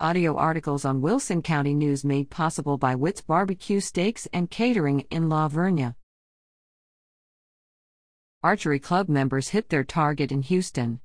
Audio articles on Wilson County News made possible by Witt's Barbecue Steaks and Catering in La Vernia. Archery club members hit their target in Houston.